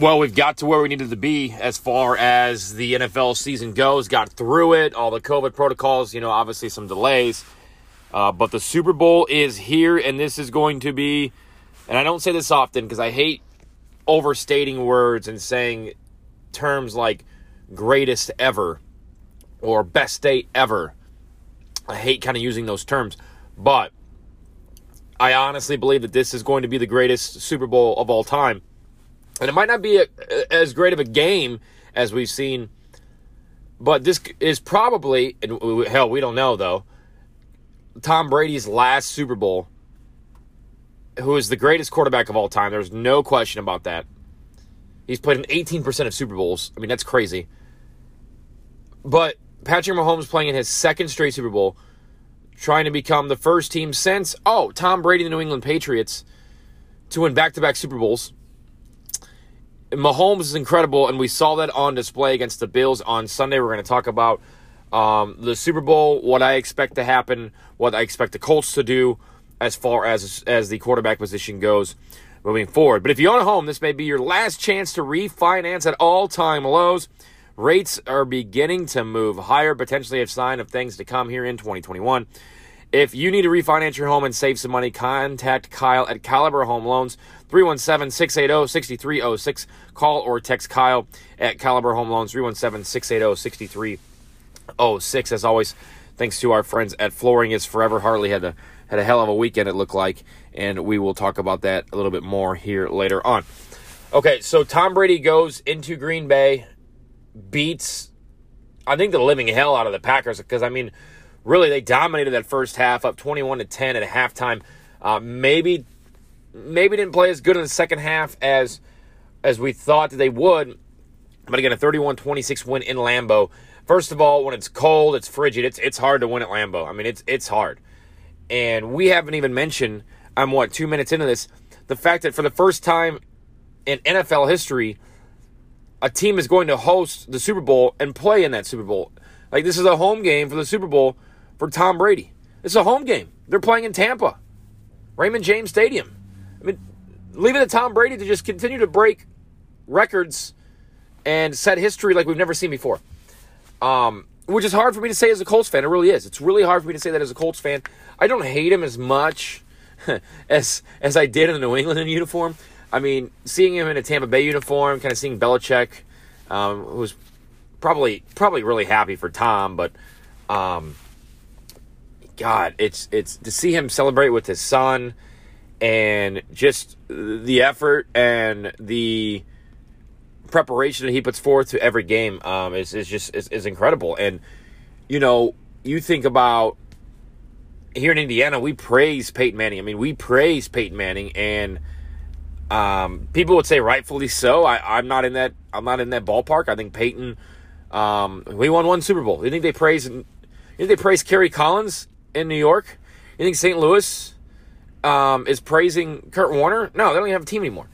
Well, we've got to where we needed to be as far as the NFL season goes. Got through it, all the COVID protocols, you know, obviously some delays. Uh, but the Super Bowl is here, and this is going to be, and I don't say this often because I hate overstating words and saying terms like greatest ever or best date ever. I hate kind of using those terms, but I honestly believe that this is going to be the greatest Super Bowl of all time. And it might not be a, as great of a game as we've seen, but this is probably, hell, we don't know though, Tom Brady's last Super Bowl, who is the greatest quarterback of all time. There's no question about that. He's played in 18% of Super Bowls. I mean, that's crazy. But Patrick Mahomes playing in his second straight Super Bowl, trying to become the first team since, oh, Tom Brady, the New England Patriots, to win back to back Super Bowls. Mahomes is incredible, and we saw that on display against the Bills on Sunday. We're going to talk about um, the Super Bowl, what I expect to happen, what I expect the Colts to do as far as as the quarterback position goes moving forward. But if you own a home, this may be your last chance to refinance at all-time lows. Rates are beginning to move higher, potentially a sign of things to come here in 2021. If you need to refinance your home and save some money, contact Kyle at Caliber Home Loans, 317 680 6306. Call or text Kyle at Caliber Home Loans, 317 680 6306. As always, thanks to our friends at Flooring is Forever. Harley had a, had a hell of a weekend, it looked like, and we will talk about that a little bit more here later on. Okay, so Tom Brady goes into Green Bay beats, I think, the living hell out of the Packers because, I mean, really, they dominated that first half up 21 to 10 at halftime. Uh, maybe, maybe didn't play as good in the second half as as we thought that they would. But again, a 31-26 win in Lambeau. First of all, when it's cold, it's frigid. It's it's hard to win at Lambeau. I mean, it's it's hard. And we haven't even mentioned. I'm what two minutes into this. The fact that for the first time in NFL history, a team is going to host the Super Bowl and play in that Super Bowl. Like this is a home game for the Super Bowl for Tom Brady. It's a home game. They're playing in Tampa, Raymond James Stadium. I mean, leave it to Tom Brady to just continue to break records and set history like we've never seen before. Um, which is hard for me to say as a Colts fan. It really is. It's really hard for me to say that as a Colts fan. I don't hate him as much as as I did in the New England uniform. I mean, seeing him in a Tampa Bay uniform, kind of seeing Belichick, um, who was probably probably really happy for Tom, but um, God, it's it's to see him celebrate with his son and just the effort and the preparation that he puts forth to every game um, is, is just is, is incredible. And you know, you think about here in Indiana, we praise Peyton Manning. I mean, we praise Peyton Manning and um, people would say rightfully so. I, am not in that. I'm not in that ballpark. I think Peyton. Um, we won one Super Bowl. You think they praise? You think they praise Kerry Collins in New York? You think St. Louis um, is praising Kurt Warner? No, they don't even have a team anymore.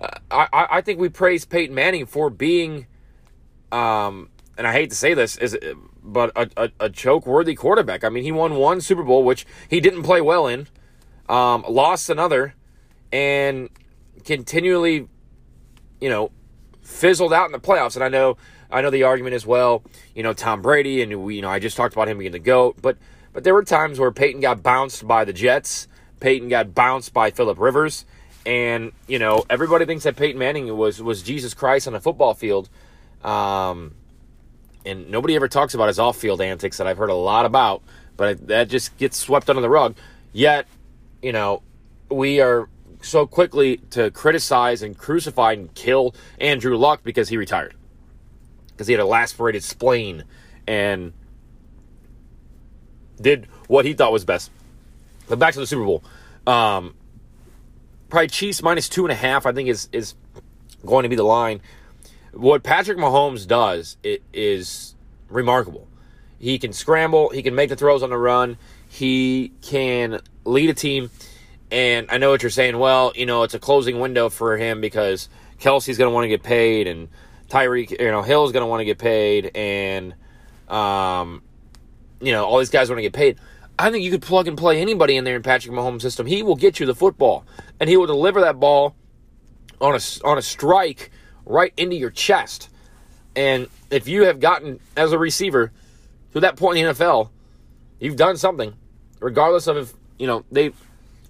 Uh, I, I think we praise Peyton Manning for being, um, and I hate to say this, is but a, a, a choke worthy quarterback. I mean, he won one Super Bowl, which he didn't play well in, um, lost another, and continually, you know, fizzled out in the playoffs. And I know, I know the argument as well. You know, Tom Brady, and we, you know, I just talked about him being the goat, but but there were times where Peyton got bounced by the Jets. Peyton got bounced by Philip Rivers, and you know everybody thinks that Peyton Manning was was Jesus Christ on a football field. Um, and nobody ever talks about his off-field antics that I've heard a lot about, but that just gets swept under the rug. Yet, you know, we are so quickly to criticize and crucify and kill Andrew Luck because he retired. Because he had a lacerated spleen and did what he thought was best. But back to the Super Bowl. Um, probably Chiefs minus two and a half, I think, is, is going to be the line. What Patrick Mahomes does it is remarkable. He can scramble, he can make the throws on the run, he can lead a team and I know what you're saying. Well, you know, it's a closing window for him because Kelce's going to want to get paid, and Tyreek, you know, Hill's going to want to get paid, and um, you know, all these guys want to get paid. I think you could plug and play anybody in there in Patrick Mahomes' system. He will get you the football, and he will deliver that ball on a on a strike right into your chest. And if you have gotten as a receiver to that point in the NFL, you've done something, regardless of if you know they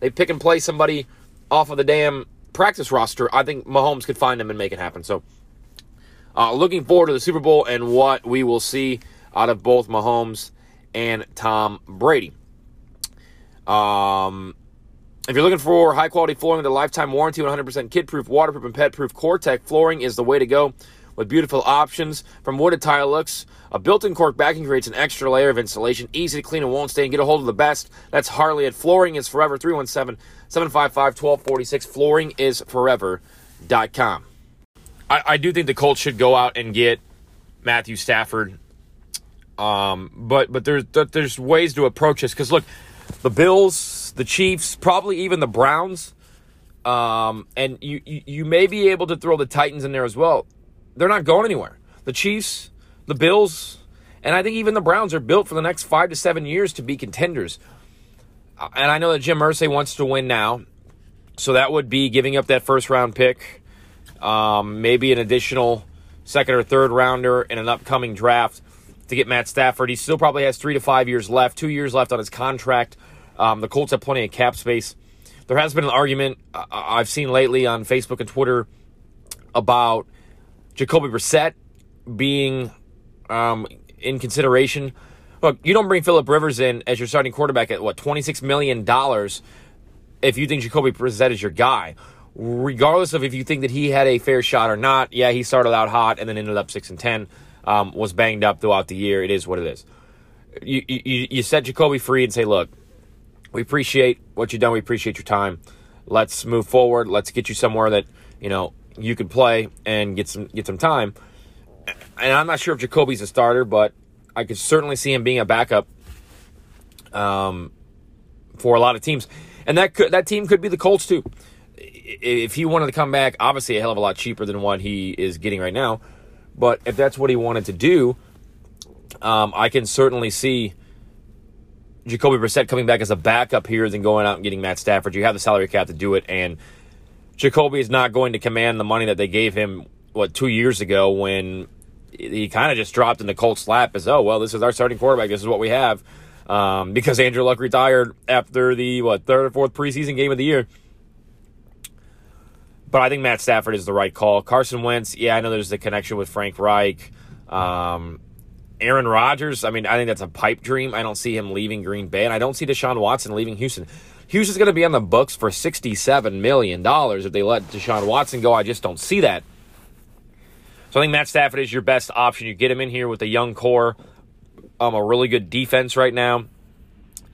they pick and play somebody off of the damn practice roster. I think Mahomes could find them and make it happen. So, uh, looking forward to the Super Bowl and what we will see out of both Mahomes and Tom Brady. Um, if you're looking for high quality flooring with a lifetime warranty, 100% kid proof, waterproof, and pet proof, COREtec flooring is the way to go with beautiful options from wooded tile looks. A built-in cork backing creates an extra layer of insulation, easy to clean and won't stain. Get a hold of the best. That's Harley at Flooring is Forever 317-755-1246. Flooring is forever.com. I, I do think the Colts should go out and get Matthew Stafford. Um, but but there's there's ways to approach this because look, the Bills, the Chiefs, probably even the Browns, um, and you, you you may be able to throw the Titans in there as well they're not going anywhere. The Chiefs, the Bills, and I think even the Browns are built for the next five to seven years to be contenders. Uh, and I know that Jim Irsay wants to win now, so that would be giving up that first round pick, um, maybe an additional second or third rounder in an upcoming draft to get Matt Stafford. He still probably has three to five years left, two years left on his contract. Um, the Colts have plenty of cap space. There has been an argument uh, I've seen lately on Facebook and Twitter about Jacoby Brissett being um, in consideration. Look, you don't bring Philip Rivers in as your starting quarterback at what twenty six million dollars if you think Jacoby Brissett is your guy, regardless of if you think that he had a fair shot or not. Yeah, he started out hot and then ended up six and ten. Um, was banged up throughout the year. It is what it is. You, you you set Jacoby free and say, look, we appreciate what you've done. We appreciate your time. Let's move forward. Let's get you somewhere that you know you could play and get some get some time. And I'm not sure if Jacoby's a starter, but I could certainly see him being a backup um, for a lot of teams. And that could, that team could be the Colts too. If he wanted to come back, obviously a hell of a lot cheaper than what he is getting right now. But if that's what he wanted to do, um, I can certainly see Jacoby Brissett coming back as a backup here than going out and getting Matt Stafford. You have the salary cap to do it, and Jacoby is not going to command the money that they gave him, what, two years ago when he kind of just dropped in the Colts' lap as, oh, well, this is our starting quarterback. This is what we have. Um, because Andrew Luck retired after the, what, third or fourth preseason game of the year. But I think Matt Stafford is the right call. Carson Wentz, yeah, I know there's the connection with Frank Reich. Um, Aaron Rodgers, I mean, I think that's a pipe dream. I don't see him leaving Green Bay, and I don't see Deshaun Watson leaving Houston. Houston's going to be on the books for $67 million if they let Deshaun Watson go. I just don't see that. So I think Matt Stafford is your best option. You get him in here with a young core, um, a really good defense right now,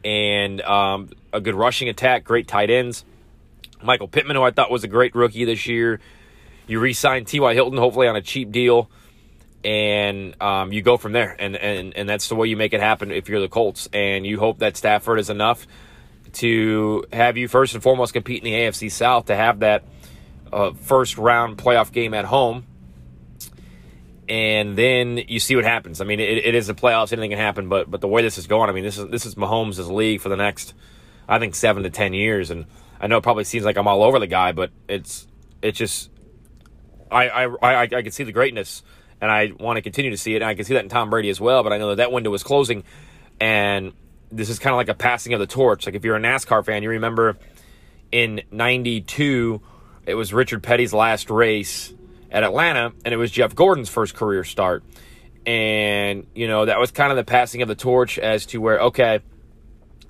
and um, a good rushing attack, great tight ends. Michael Pittman, who I thought was a great rookie this year. You re sign T.Y. Hilton, hopefully on a cheap deal, and um, you go from there. And, and, and that's the way you make it happen if you're the Colts. And you hope that Stafford is enough to have you first and foremost compete in the AFC South to have that uh, first round playoff game at home. And then you see what happens. I mean, it, it is the playoffs; anything can happen. But but the way this is going, I mean, this is this is Mahomes' league for the next, I think, seven to ten years. And I know it probably seems like I'm all over the guy, but it's it's just I I I, I can see the greatness, and I want to continue to see it. And I can see that in Tom Brady as well. But I know that that window is closing, and this is kind of like a passing of the torch. Like if you're a NASCAR fan, you remember in 92, it was Richard Petty's last race at Atlanta, and it was Jeff Gordon's first career start. And, you know, that was kind of the passing of the torch as to where, okay,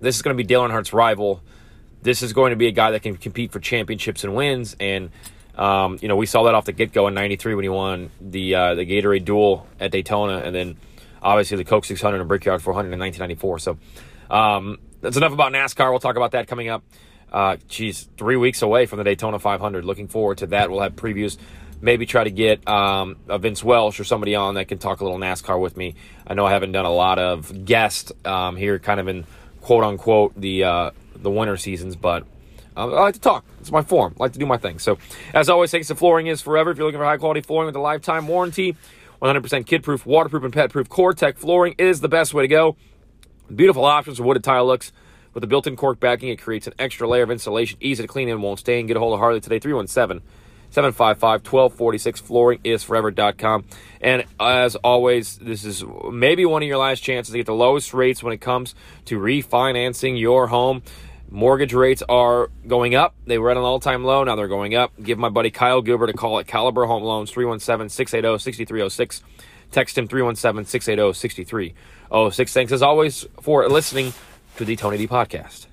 this is going to be Dale Earnhardt's rival. This is going to be a guy that can compete for championships and wins. And, um, you know, we saw that off the get go in '93 when he won the uh, the Gatorade Duel at Daytona, and then obviously the Coke 600 and Brickyard 400 in 1994. So um, that's enough about NASCAR. We'll talk about that coming up. Uh, three weeks away from the Daytona 500. Looking forward to that. We'll have previews. Maybe try to get um, a Vince Welch or somebody on that can talk a little NASCAR with me. I know I haven't done a lot of guests um, here, kind of in quote unquote the uh, the winter seasons, but uh, I like to talk. It's my form. I like to do my thing. So, as always, thanks to Flooring is Forever. If you're looking for high quality flooring with a lifetime warranty, 100% kid proof, waterproof, and pet proof, COREtec flooring is the best way to go. Beautiful options for wooded tile looks. With the built in cork backing, it creates an extra layer of insulation, easy to clean and won't stain. Get a hold of Harley today, 317 755 1246. Flooringisforever.com. And as always, this is maybe one of your last chances to get the lowest rates when it comes to refinancing your home. Mortgage rates are going up. They were at an all time low. Now they're going up. Give my buddy Kyle Gilbert a call at Caliber Home Loans, 317 680 6306. Text him 317 680 6306. Thanks as always for listening to the Tony D Podcast.